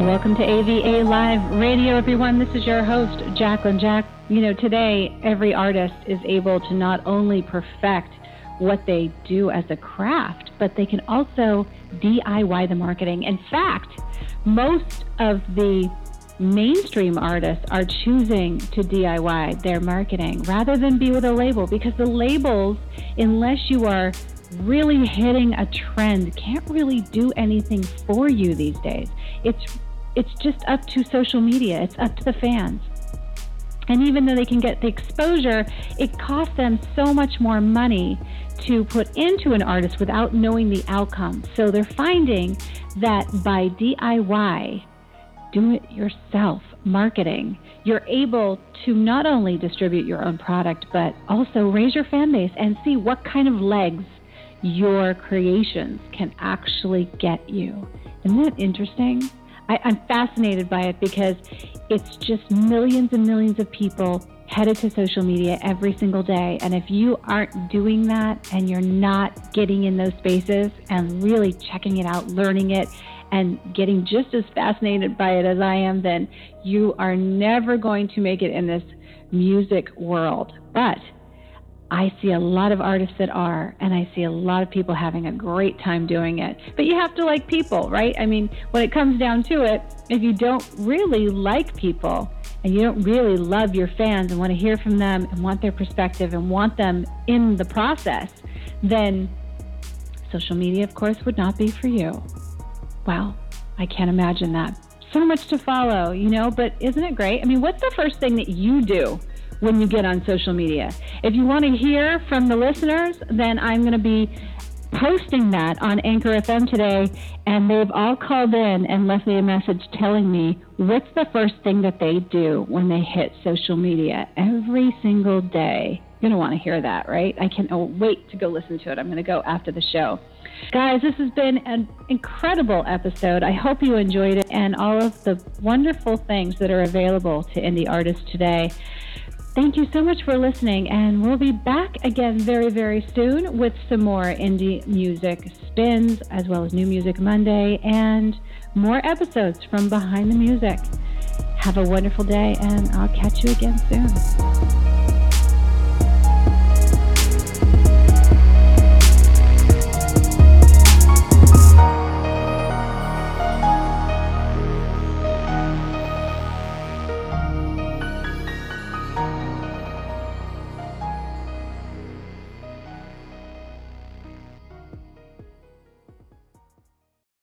Welcome to AVA Live Radio, everyone. This is your host, Jacqueline Jack. You know, today every artist is able to not only perfect what they do as a craft, but they can also DIY the marketing. In fact, most of the mainstream artists are choosing to DIY their marketing rather than be with a label because the labels, unless you are really hitting a trend, can't really do anything for you these days. It's it's just up to social media, it's up to the fans. And even though they can get the exposure, it costs them so much more money to put into an artist without knowing the outcome. So they're finding that by DIY, do it yourself marketing, you're able to not only distribute your own product, but also raise your fan base and see what kind of legs your creations can actually get you. Isn't that interesting? I, I'm fascinated by it because it's just millions and millions of people headed to social media every single day. And if you aren't doing that and you're not getting in those spaces and really checking it out, learning it, and getting just as fascinated by it as I am, then you are never going to make it in this music world. But I see a lot of artists that are, and I see a lot of people having a great time doing it. But you have to like people, right? I mean, when it comes down to it, if you don't really like people and you don't really love your fans and want to hear from them and want their perspective and want them in the process, then social media, of course, would not be for you. Wow, I can't imagine that. So much to follow, you know, but isn't it great? I mean, what's the first thing that you do when you get on social media. If you want to hear from the listeners, then I'm going to be posting that on Anchor FM today, and they've all called in and left me a message telling me what's the first thing that they do when they hit social media every single day. You're going to want to hear that, right? I can't oh, wait to go listen to it. I'm going to go after the show. Guys, this has been an incredible episode. I hope you enjoyed it and all of the wonderful things that are available to indie artists today. Thank you so much for listening, and we'll be back again very, very soon with some more indie music spins, as well as New Music Monday, and more episodes from Behind the Music. Have a wonderful day, and I'll catch you again soon.